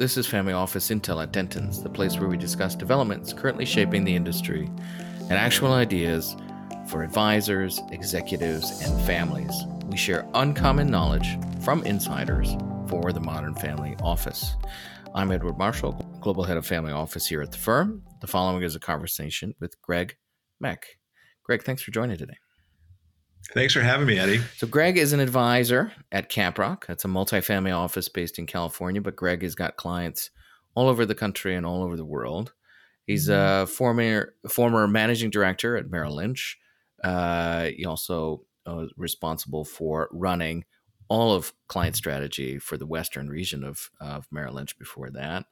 This is Family Office Intel at Dentons, the place where we discuss developments currently shaping the industry and actual ideas for advisors, executives, and families. We share uncommon knowledge from insiders for the modern family office. I'm Edward Marshall, Global Head of Family Office here at the firm. The following is a conversation with Greg Mech. Greg, thanks for joining today. Thanks for having me, Eddie. So, Greg is an advisor at Caprock. That's a multifamily office based in California, but Greg has got clients all over the country and all over the world. He's mm-hmm. a former former managing director at Merrill Lynch. Uh, he also uh, was responsible for running all of client strategy for the western region of, of Merrill Lynch before that.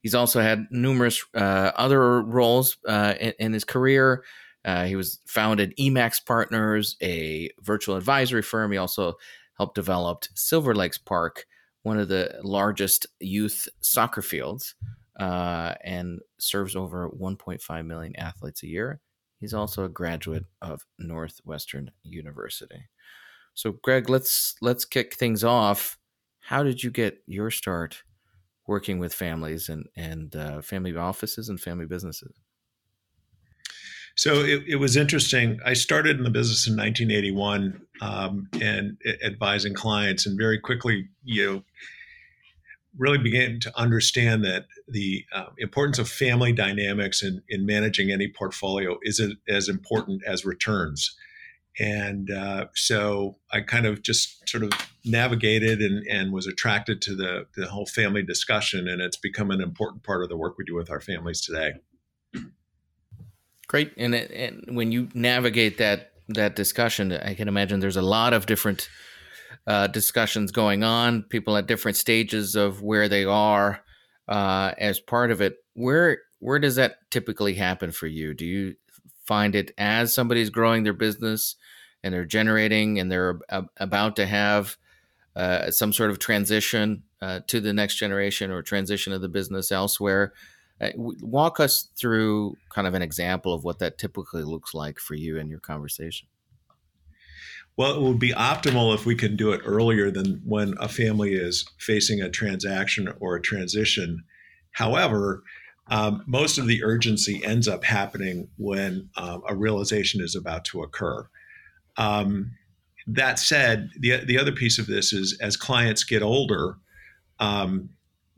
He's also had numerous uh, other roles uh, in, in, his career. Uh, he was founded Emax Partners, a virtual advisory firm. He also helped develop Silver Lakes Park, one of the largest youth soccer fields, uh, and serves over 1.5 million athletes a year. He's also a graduate of Northwestern University. So, Greg, let's let's kick things off. How did you get your start working with families and and uh, family offices and family businesses? So it, it, was interesting. I started in the business in 1981 um, and advising clients, and very quickly, you know, really began to understand that the uh, importance of family dynamics in, in managing any portfolio is as important as returns. And uh, so I kind of just sort of navigated and, and was attracted to the, the whole family discussion. And it's become an important part of the work we do with our families today. Great. And, and when you navigate that, that discussion, I can imagine there's a lot of different uh, discussions going on, people at different stages of where they are uh, as part of it. Where where does that typically happen for you? Do you find it as somebody's growing their business and they're generating and they're ab- about to have uh, some sort of transition uh, to the next generation or transition of the business elsewhere? Uh, walk us through kind of an example of what that typically looks like for you in your conversation. Well, it would be optimal if we can do it earlier than when a family is facing a transaction or a transition. However, um, most of the urgency ends up happening when um, a realization is about to occur. Um, that said, the, the other piece of this is as clients get older, um,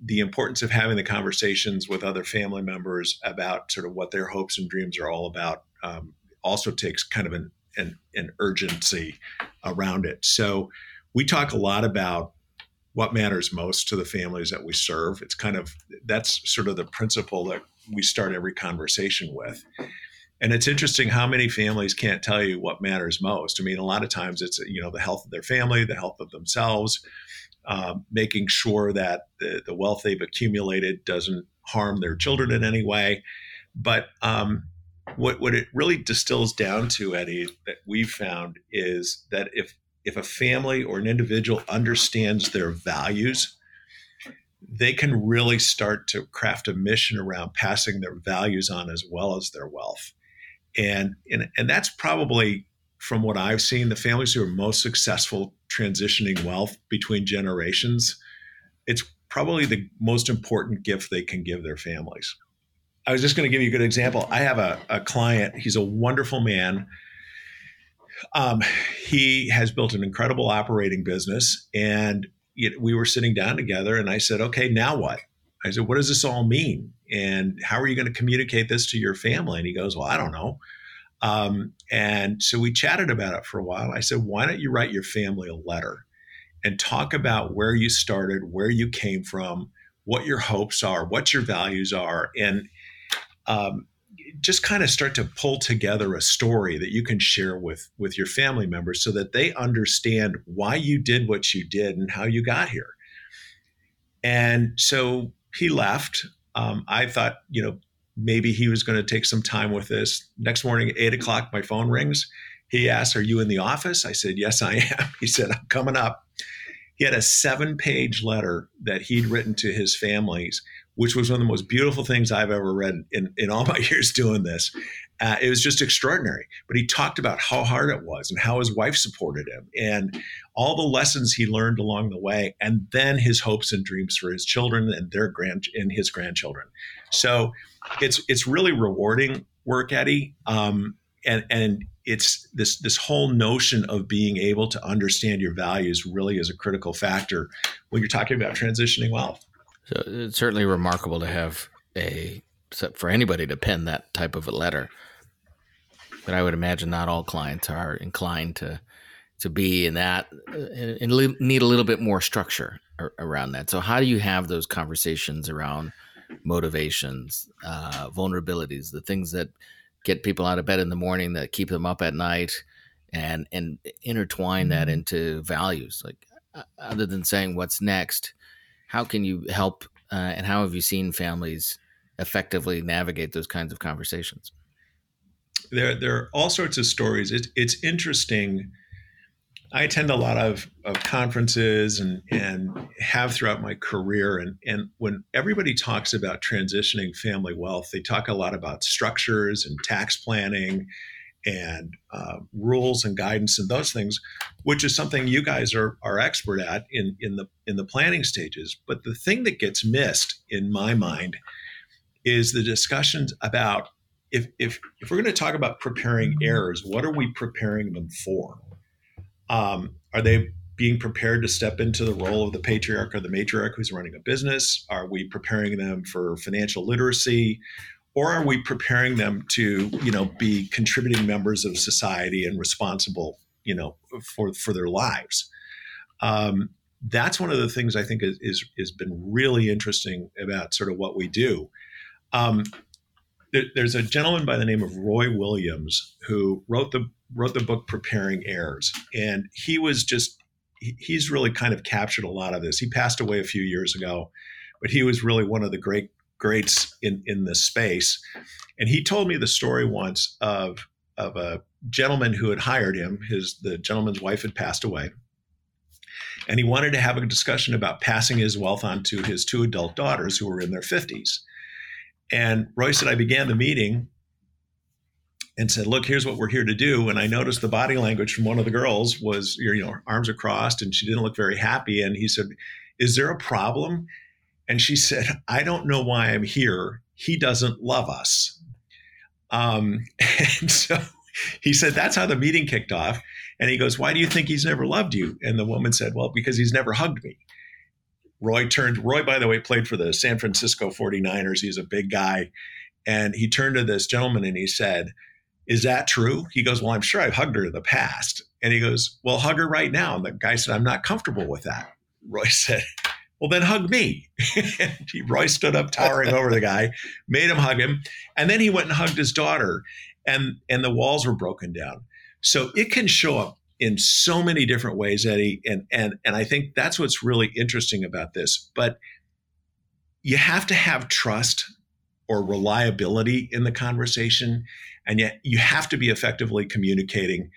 the importance of having the conversations with other family members about sort of what their hopes and dreams are all about um, also takes kind of an and, and urgency around it. So we talk a lot about what matters most to the families that we serve. It's kind of that's sort of the principle that we start every conversation with. And it's interesting how many families can't tell you what matters most. I mean, a lot of times it's you know the health of their family, the health of themselves, um, making sure that the, the, wealth they've accumulated doesn't harm their children in any way. But um, what what it really distills down to, Eddie, that we've found is that if if a family or an individual understands their values, they can really start to craft a mission around passing their values on as well as their wealth. And and, and that's probably from what I've seen, the families who are most successful transitioning wealth between generations, it's probably the most important gift they can give their families. I was just going to give you a good example. I have a, a client, he's a wonderful man. Um, he has built an incredible operating business. And we were sitting down together, and I said, Okay, now what? I said, What does this all mean? And how are you going to communicate this to your family? And he goes, Well, I don't know. Um, and so we chatted about it for a while. I said, Why don't you write your family a letter and talk about where you started, where you came from, what your hopes are, what your values are, and um, just kind of start to pull together a story that you can share with with your family members so that they understand why you did what you did and how you got here and so he left um, i thought you know maybe he was going to take some time with this next morning 8 o'clock my phone rings he asks, are you in the office i said yes i am he said i'm coming up he had a seven page letter that he'd written to his families which was one of the most beautiful things I've ever read in, in all my years doing this. Uh, it was just extraordinary. But he talked about how hard it was and how his wife supported him and all the lessons he learned along the way, and then his hopes and dreams for his children and their grand and his grandchildren. So it's it's really rewarding work, Eddie. Um, and and it's this this whole notion of being able to understand your values really is a critical factor when you're talking about transitioning wealth. So it's certainly remarkable to have a for anybody to pen that type of a letter. But I would imagine not all clients are inclined to to be in that and need a little bit more structure around that. So how do you have those conversations around motivations, uh, vulnerabilities, the things that get people out of bed in the morning, that keep them up at night, and and intertwine that mm-hmm. into values? Like other than saying what's next, how can you help? Uh, and how have you seen families effectively navigate those kinds of conversations? There, there are all sorts of stories. It's it's interesting. I attend a lot of, of conferences and, and have throughout my career. And, and when everybody talks about transitioning family wealth, they talk a lot about structures and tax planning and uh, rules and guidance and those things, which is something you guys are, are expert at in, in the in the planning stages. But the thing that gets missed in my mind is the discussions about if if if we're going to talk about preparing heirs, what are we preparing them for? Um, are they being prepared to step into the role of the patriarch or the matriarch who's running a business? Are we preparing them for financial literacy? or are we preparing them to you know be contributing members of society and responsible you know for for their lives um, that's one of the things i think is, is has been really interesting about sort of what we do um, there, there's a gentleman by the name of roy williams who wrote the wrote the book preparing heirs and he was just he's really kind of captured a lot of this he passed away a few years ago but he was really one of the great greats in in this space. And he told me the story once of of a gentleman who had hired him. His the gentleman's wife had passed away, and he wanted to have a discussion about passing his wealth on to his two adult daughters who were in their fifties. And Roy said, I began the meeting and said, "Look, here's what we're here to do." And I noticed the body language from one of the girls was, you know, arms are crossed, and she didn't look very happy. And he said, "Is there a problem?" And she said, I don't know why I'm here. He doesn't love us. Um, and so he said, That's how the meeting kicked off. And he goes, Why do you think he's never loved you? And the woman said, Well, because he's never hugged me. Roy turned, Roy, by the way, played for the San Francisco 49ers. He's a big guy. And he turned to this gentleman and he said, Is that true? He goes, Well, I'm sure I've hugged her in the past. And he goes, Well, hug her right now. And the guy said, I'm not comfortable with that. Roy said, well, then hug me. Roy stood up, towering over the guy, made him hug him, and then he went and hugged his daughter, and and the walls were broken down. So it can show up in so many different ways, Eddie, and and and I think that's what's really interesting about this. But you have to have trust or reliability in the conversation, and yet you have to be effectively communicating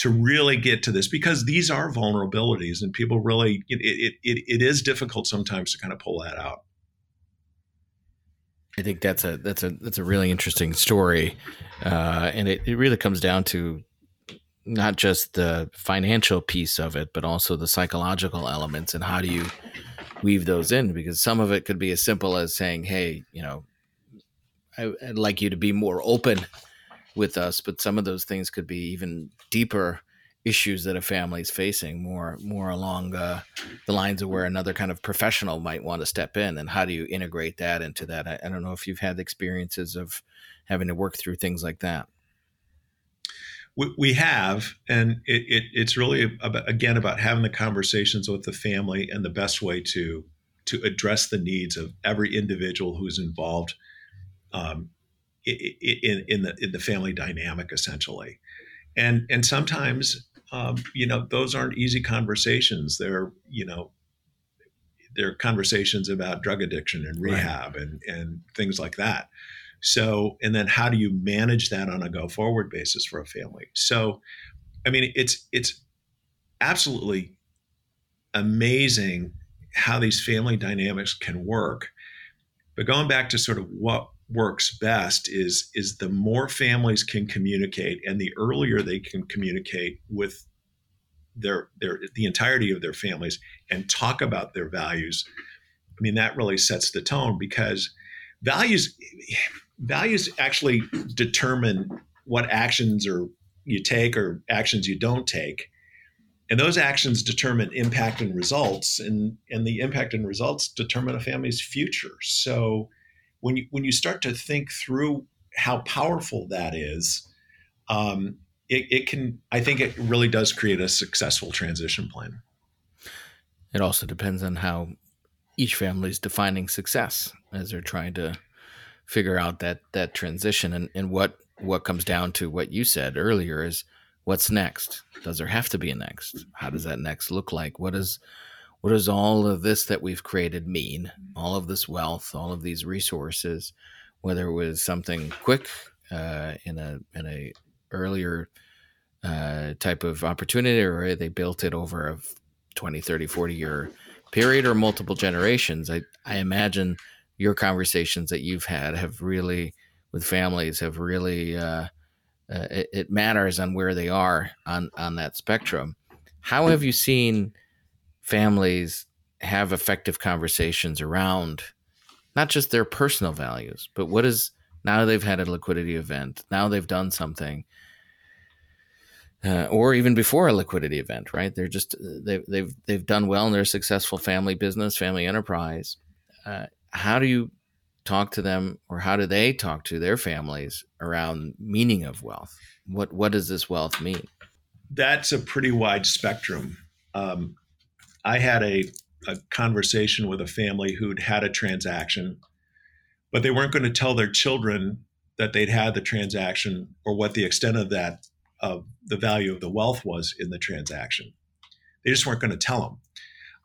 to really get to this because these are vulnerabilities and people really it, it, it, it is difficult sometimes to kind of pull that out i think that's a that's a that's a really interesting story uh, and it, it really comes down to not just the financial piece of it but also the psychological elements and how do you weave those in because some of it could be as simple as saying hey you know I, i'd like you to be more open with us, but some of those things could be even deeper issues that a family is facing, more more along uh, the lines of where another kind of professional might want to step in, and how do you integrate that into that? I, I don't know if you've had experiences of having to work through things like that. We, we have, and it, it, it's really about, again about having the conversations with the family and the best way to to address the needs of every individual who's involved um, in, in the in the family dynamic essentially. And and sometimes um, you know those aren't easy conversations. They're you know they're conversations about drug addiction and rehab right. and and things like that so and then how do you manage that on a go forward basis for a family? So i mean it's it's absolutely amazing how these family dynamics can work. But going back to sort of what works best is is the more families can communicate and the earlier they can communicate with their their the entirety of their families and talk about their values i mean that really sets the tone because values values actually determine what actions or you take or actions you don't take. And those actions determine impact and results and and the impact and results determine a family's future. So when you when you start to think through how powerful that is um, it, it can i think it really does create a successful transition plan. It also depends on how each family is defining success as they're trying to figure out that that transition. And, and what what comes down to what you said earlier is what's next? Does there have to be a next? How does that next look like? What is what does all of this that we've created mean? All of this wealth all of these resources whether it was something quick uh, in a in a earlier uh, type of opportunity or they built it over a 20 30 40 year period or multiple generations i i imagine your conversations that you've had have really with families have really uh, uh, it, it, matters on where they are on on that spectrum. How have you seen families have effective conversations around not just their personal values, but what is now they've had a liquidity event, now they've done something, uh, or even before a liquidity event, right? They're just they've they've they've done well in their successful family business, family enterprise. Uh, how do you talk to them or how do they talk to their families around meaning of wealth what what does this wealth mean that's a pretty wide spectrum um, i had a, a conversation with a family who'd had a transaction but they weren't going to tell their children that they'd had the transaction or what the extent of that of the value of the wealth was in the transaction they just weren't going to tell them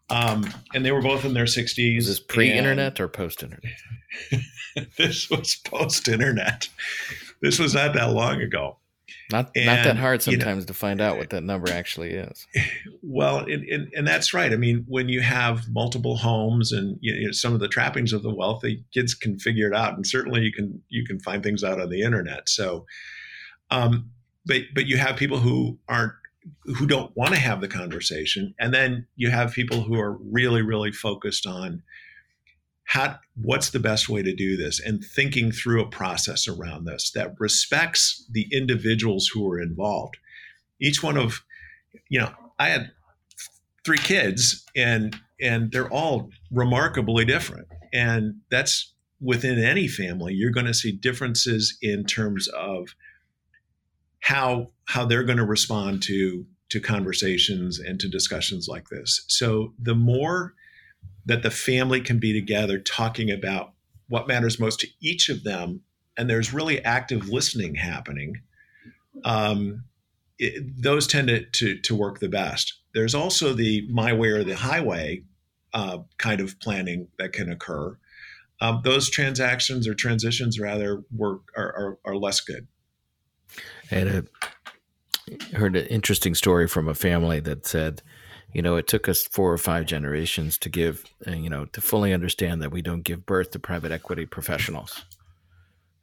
um, and they were both in their 60s. Is this pre-internet or post-internet? this was post-internet. This was not that long ago. Not and, not that hard sometimes you know, to find out what that number actually is. Well, and, and, and, that's right. I mean, when you have multiple homes and you know, some of the trappings of the wealth, the kids can figure it out, and certainly you can you can find things out on the internet. So, um, but but you have people who aren't who don't want to have the conversation and then you have people who are really really focused on how what's the best way to do this and thinking through a process around this that respects the individuals who are involved. Each one of you know i had three kids and and they're all remarkably different and that's within any family you're going to see differences in terms of how how they're going to respond to to conversations and to discussions like this. So the more that the family can be together talking about what matters most to each of them, and there's really active listening happening, um, it, those tend to, to, to work the best. There's also the my way or the highway uh, kind of planning that can occur. Um, those transactions or transitions rather work are, are, are less good. I had a heard an interesting story from a family that said, you know, it took us four or five generations to give, uh, you know, to fully understand that we don't give birth to private equity professionals.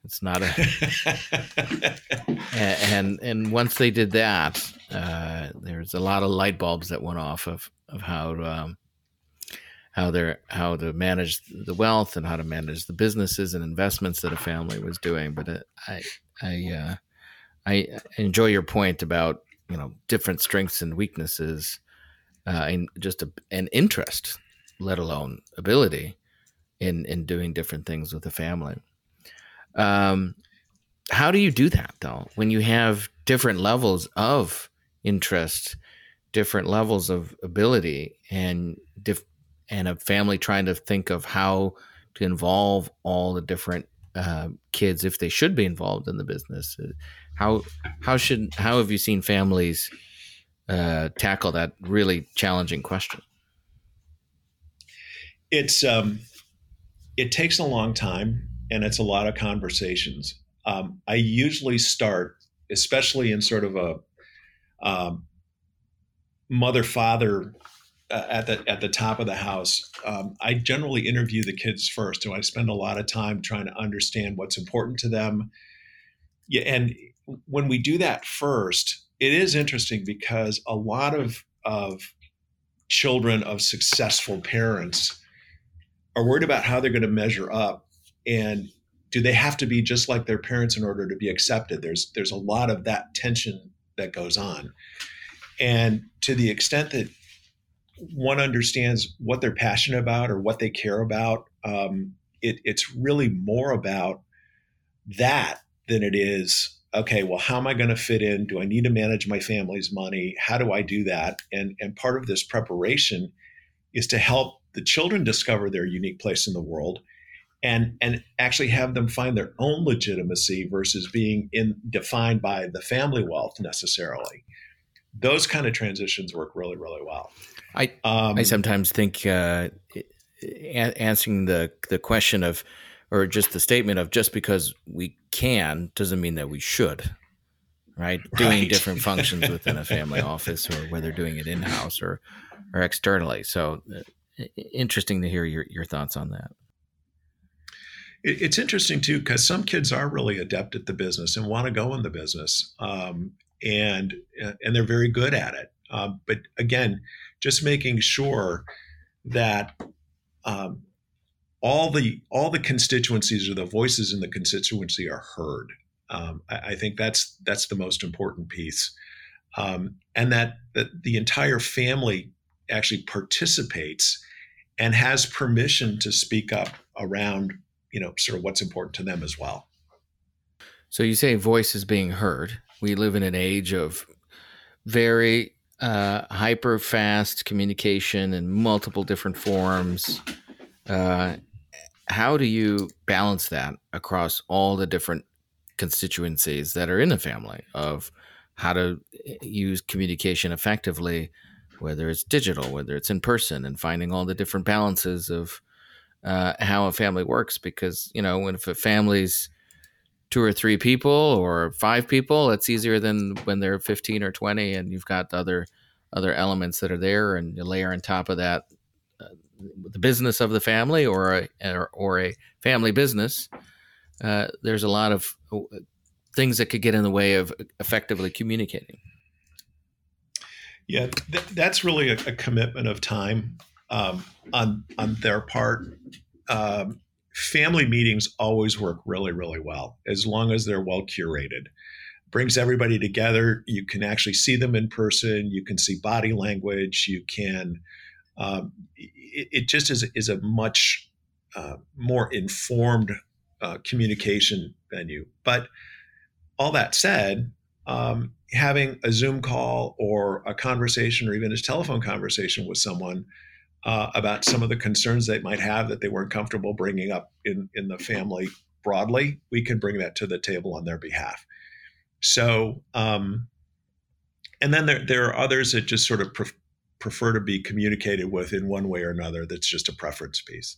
It's not a, and and once they did that, uh, there's a lot of light bulbs that went off of of how um, how they're how to manage the wealth and how to manage the businesses and investments that a family was doing. But it, I I uh, I enjoy your point about you know different strengths and weaknesses, uh, and just a, an interest, let alone ability, in in doing different things with the family. Um, how do you do that though when you have different levels of interest, different levels of ability, and diff- and a family trying to think of how to involve all the different uh, kids if they should be involved in the business how how should how have you seen families uh, tackle that really challenging question? It's um, it takes a long time and it's a lot of conversations. Um, I usually start, especially in sort of a um, mother father uh, at the at the top of the house, um, I generally interview the kids first, and I spend a lot of time trying to understand what's important to them. Yeah, and when we do that first, it is interesting because a lot of of children of successful parents are worried about how they're going to measure up and do they have to be just like their parents in order to be accepted there's there's a lot of that tension that goes on and to the extent that one understands what they're passionate about or what they care about um, it, it's really more about that than it is okay well how am i going to fit in? Do i need to manage my family's money? How do i do that? And and part of this preparation is to help the children discover their unique place in the world and and actually have them find their own legitimacy versus being in defined by the family wealth necessarily those kind of transitions work really really well. I um, i sometimes think uh, answering the the question of or just the statement of just because we can doesn't mean that we should right, right. doing different functions within a family office or whether doing it in-house or or externally. So uh, interesting to hear your, your thoughts on that. It, it's interesting too because some kids are really adept at the business and want to go in the business. Um, and and they're very good at it um, but again just making sure that um, all the all the constituencies or the voices in the constituency are heard. Um, I, I, think that's that's the most important piece, um, and that that the entire family actually participates and has permission to speak up around you know sort of what's important to them as well. So you say voices being heard. We live in an age of very uh, hyper fast communication in multiple different forms. Uh, how do you balance that across all the different constituencies that are in the family of how to eh, use communication effectively whether it's digital whether it's in person and finding all the different balances of uh, how a family works because you know if a family's two or three people or five people it's easier than when they're 15 or 20 and you've got other other elements that are there and you layer on top of that the business of the family or a or, a family business, uh, there's a lot of uh, things that could get in the way of effectively communicating. Yeah, th- that's really a, a, commitment of time um, on on their part. Um, family meetings always work really, really well as long as they're well curated. Brings everybody together. You can actually see them in person. You can see body language. You can um, it, it, just is, is a much uh, more informed uh, communication venue. But all that said, um, having a Zoom call or a conversation or even a telephone conversation with someone uh, about some of the concerns they might have that they weren't comfortable bringing up in, in the family broadly, we can bring that to the table on their behalf. So, um, and then there, there are others that just sort of pre- prefer to be communicated with in one way or another that's just a preference piece.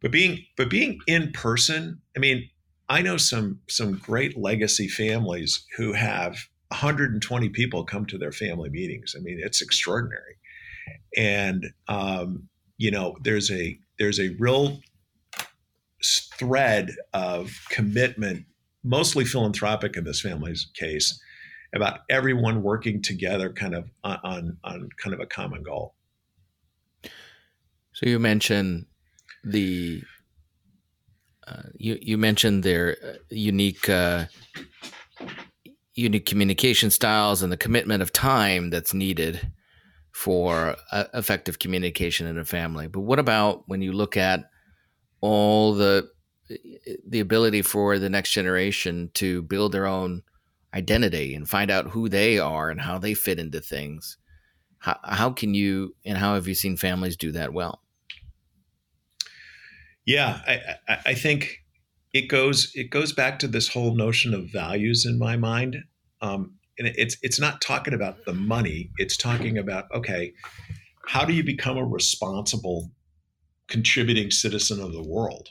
But being but being in person i mean i know some some great legacy families who have 120 people come to their family meetings. I mean it's extraordinary and um, you know there's a there's a real thread of commitment mostly philanthropic in this family's case about everyone working together kind of on, on kind of a common goal. So you mentioned the uh, you you mentioned their uh, unique uh, unique communication styles and the commitment of time that's needed for uh, effective communication in a family. But what about when you look at all the the ability for the next generation to build their own identity and find out who they are and how they fit into things. How, how can you and how have you seen families do that well? Yeah, I, I think it goes it goes back to this whole notion of values in my mind. Um, and it's it's not talking about the money. It's talking about okay, how do you become a responsible, contributing citizen of the world?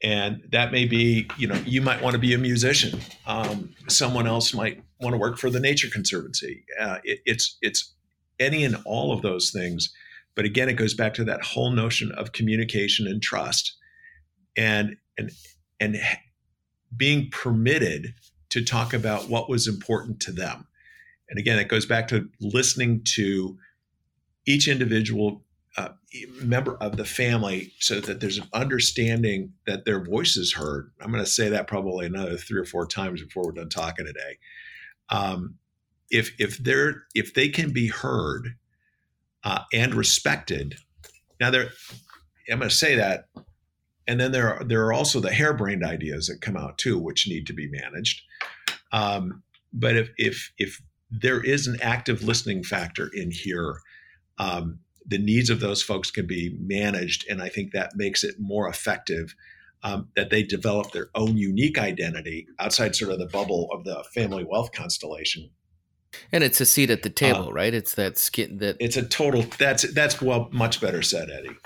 and that may be you know you might want to be a musician um, someone else might want to work for the nature conservancy uh, it, it's it's any and all of those things. But again, it goes back to that whole notion of communication and trust, and and and being permitted to talk about what was important to them. And again, it goes back to listening to each individual uh, member of the family so that there's an understanding that their voice is heard. I'm going to say that probably another three or four times before we're done talking today. Um, if if they're if they can be heard uh, and respected, now there, I'm going to say that, and then there are there are also the harebrained ideas that come out too, which need to be managed. Um, but if if if there is an active listening factor in here, um, the needs of those folks can be managed. And I think that makes it more effective um, that they develop their own unique identity outside sort of the bubble of the family wealth constellation. And it's a seat at the table, uh, right? It's that skin that it's a total. That's that's well much better said, Eddie.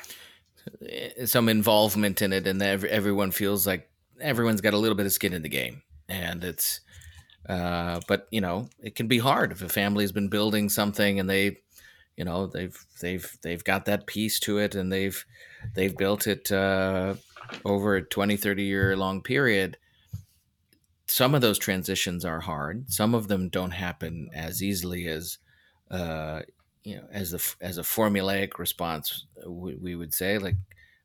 Eh, some involvement in it, and every, everyone feels like everyone's got a little bit of skin in the game, and it's. Uh, but you know, it can be hard if a family's been building something and they you know they've they've they've got that piece to it and they've they've built it uh, over a 20 30 year long period. Some of those transitions are hard. Some of them don't happen as easily as uh, you know as a as a formulaic response we, we would say like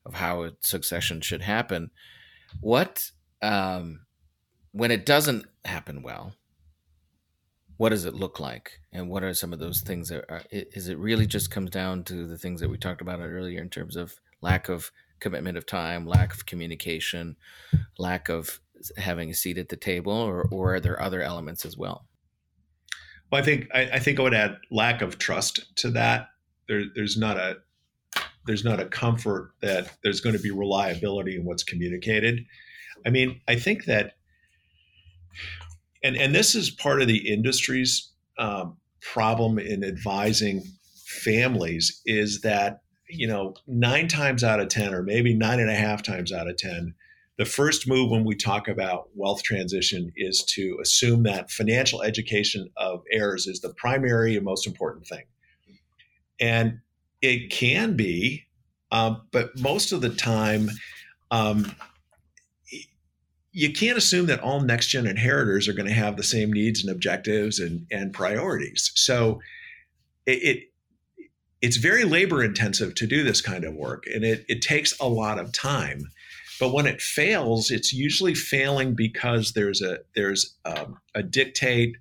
of how succession should happen. What um, when it doesn't happen well what does it look like? And what are some of those things that are is it really just comes down to the things that we talked about earlier in terms of lack of commitment of time lack of communication lack of having a seat at the table or, or are there other elements as well? Well i think i, I think i would add lack of trust to that. There, there's not a there's not a comfort that there's going to be reliability in what's communicated. I mean i think that and and this is part of the industry's um, problem in advising families is that you know nine times out of ten or maybe nine and a half times out of ten the first move when we talk about wealth transition is to assume that financial education of heirs is the primary and most important thing. And it can be um, but most of the time um, you can't assume that all next gen inheritors are going to have the same needs and objectives and, and priorities. So it, it it's very labor intensive to do this kind of work and it, it takes a lot of time. But when it fails, it's usually failing because there's a there's um, a dictate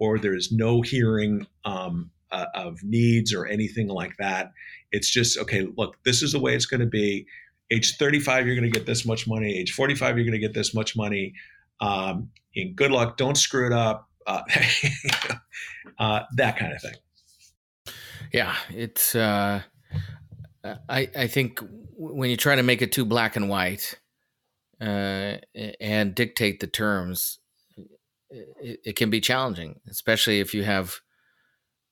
or there's no hearing um, uh, of needs or anything like that. It's just okay. Look, this is the way it's going to be age 35 you're going to get this much money. Age 45 you're going to get this much money. Um, and good luck. Don't screw it up. Uh, uh, that kind of thing. Yeah it's uh, I, I think when you try to make it too black and white uh, and dictate the terms it, it, can be challenging especially if you have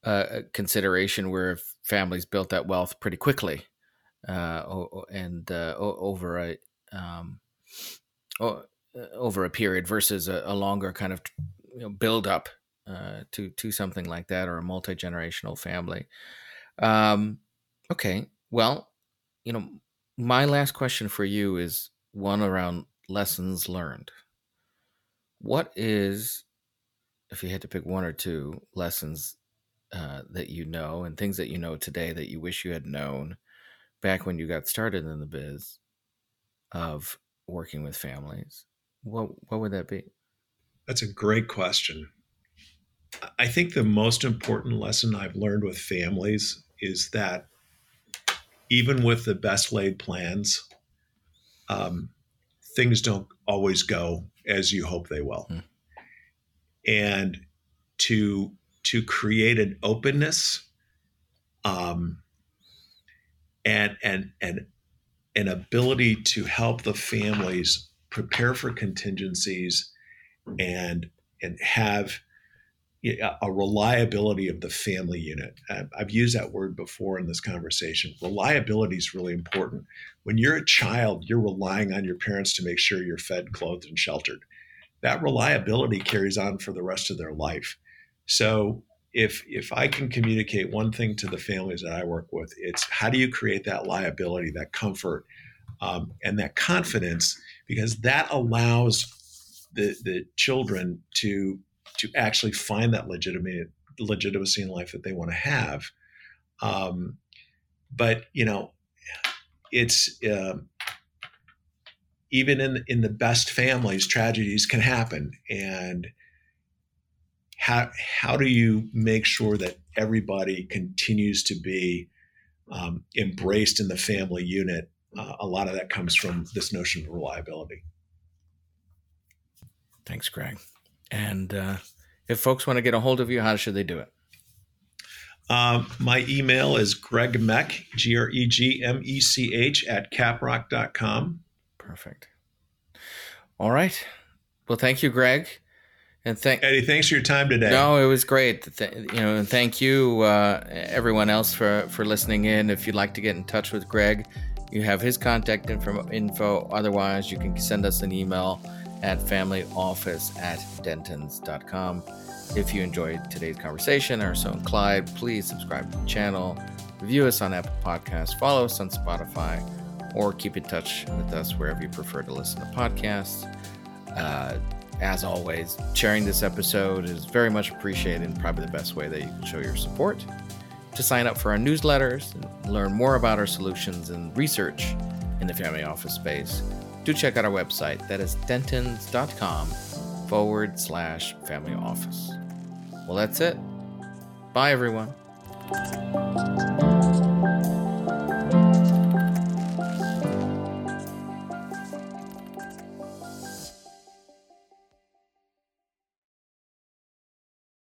a consideration where families built that wealth pretty quickly uh, and uh, over a um, uh, over a period versus a, a longer kind of you know, build up uh, to to something like that or a multi generational family. Um, okay, well, you know, my last question for you is one around lessons learned. What is, if you had to pick one or two lessons uh, that you know and things that you know today that you wish you had known back when you got started in the biz of working with families, what what would that be? That's a great question. I think the most important lesson I've learned with families is that even with the best laid plans, um, things don't always go as you hope they will. Hmm. And to to create an openness um, and and and an ability to help the families prepare for contingencies and and have a reliability of the family unit. I've used that word before in this conversation. Reliability is really important. When you're a child, you're relying on your parents to make sure you're fed, clothed, and sheltered. That reliability carries on for the rest of their life. So if if I can communicate one thing to the families that I work with, it's how do you create that liability, that comfort, um, and that confidence, because that allows the the children to to actually find that legitimate legitimacy in life that they want to have. Um, but you know, it's uh, even in in the best families, tragedies can happen, and how how do you make sure that everybody continues to be um, embraced in the family unit? Uh, a lot of that comes from this notion of reliability. Thanks, Greg. And uh, if folks want to get a hold of you, how should they do it? Um, my email is Greg Mech, G R E G M E C H, at caprock.com. Perfect. All right. Well, thank you, Greg. And thank Eddie, thanks for your time today. No, it was great. Th- you know, and thank you, uh, everyone else, for for listening in. If you'd like to get in touch with Greg, you have his contact info. info. Otherwise, you can send us an email at familyoffice at dentons.com. If you enjoyed today's conversation or so inclined, please subscribe to the channel, review us on Apple Podcasts, follow us on Spotify, or keep in touch with us wherever you prefer to listen to podcasts. Uh, as always, sharing this episode is very much appreciated and probably the best way that you can show your support. To sign up for our newsletters and learn more about our solutions and research in the family office space, do check out our website. That is dentons.com forward slash family office. Well, that's it. Bye, everyone.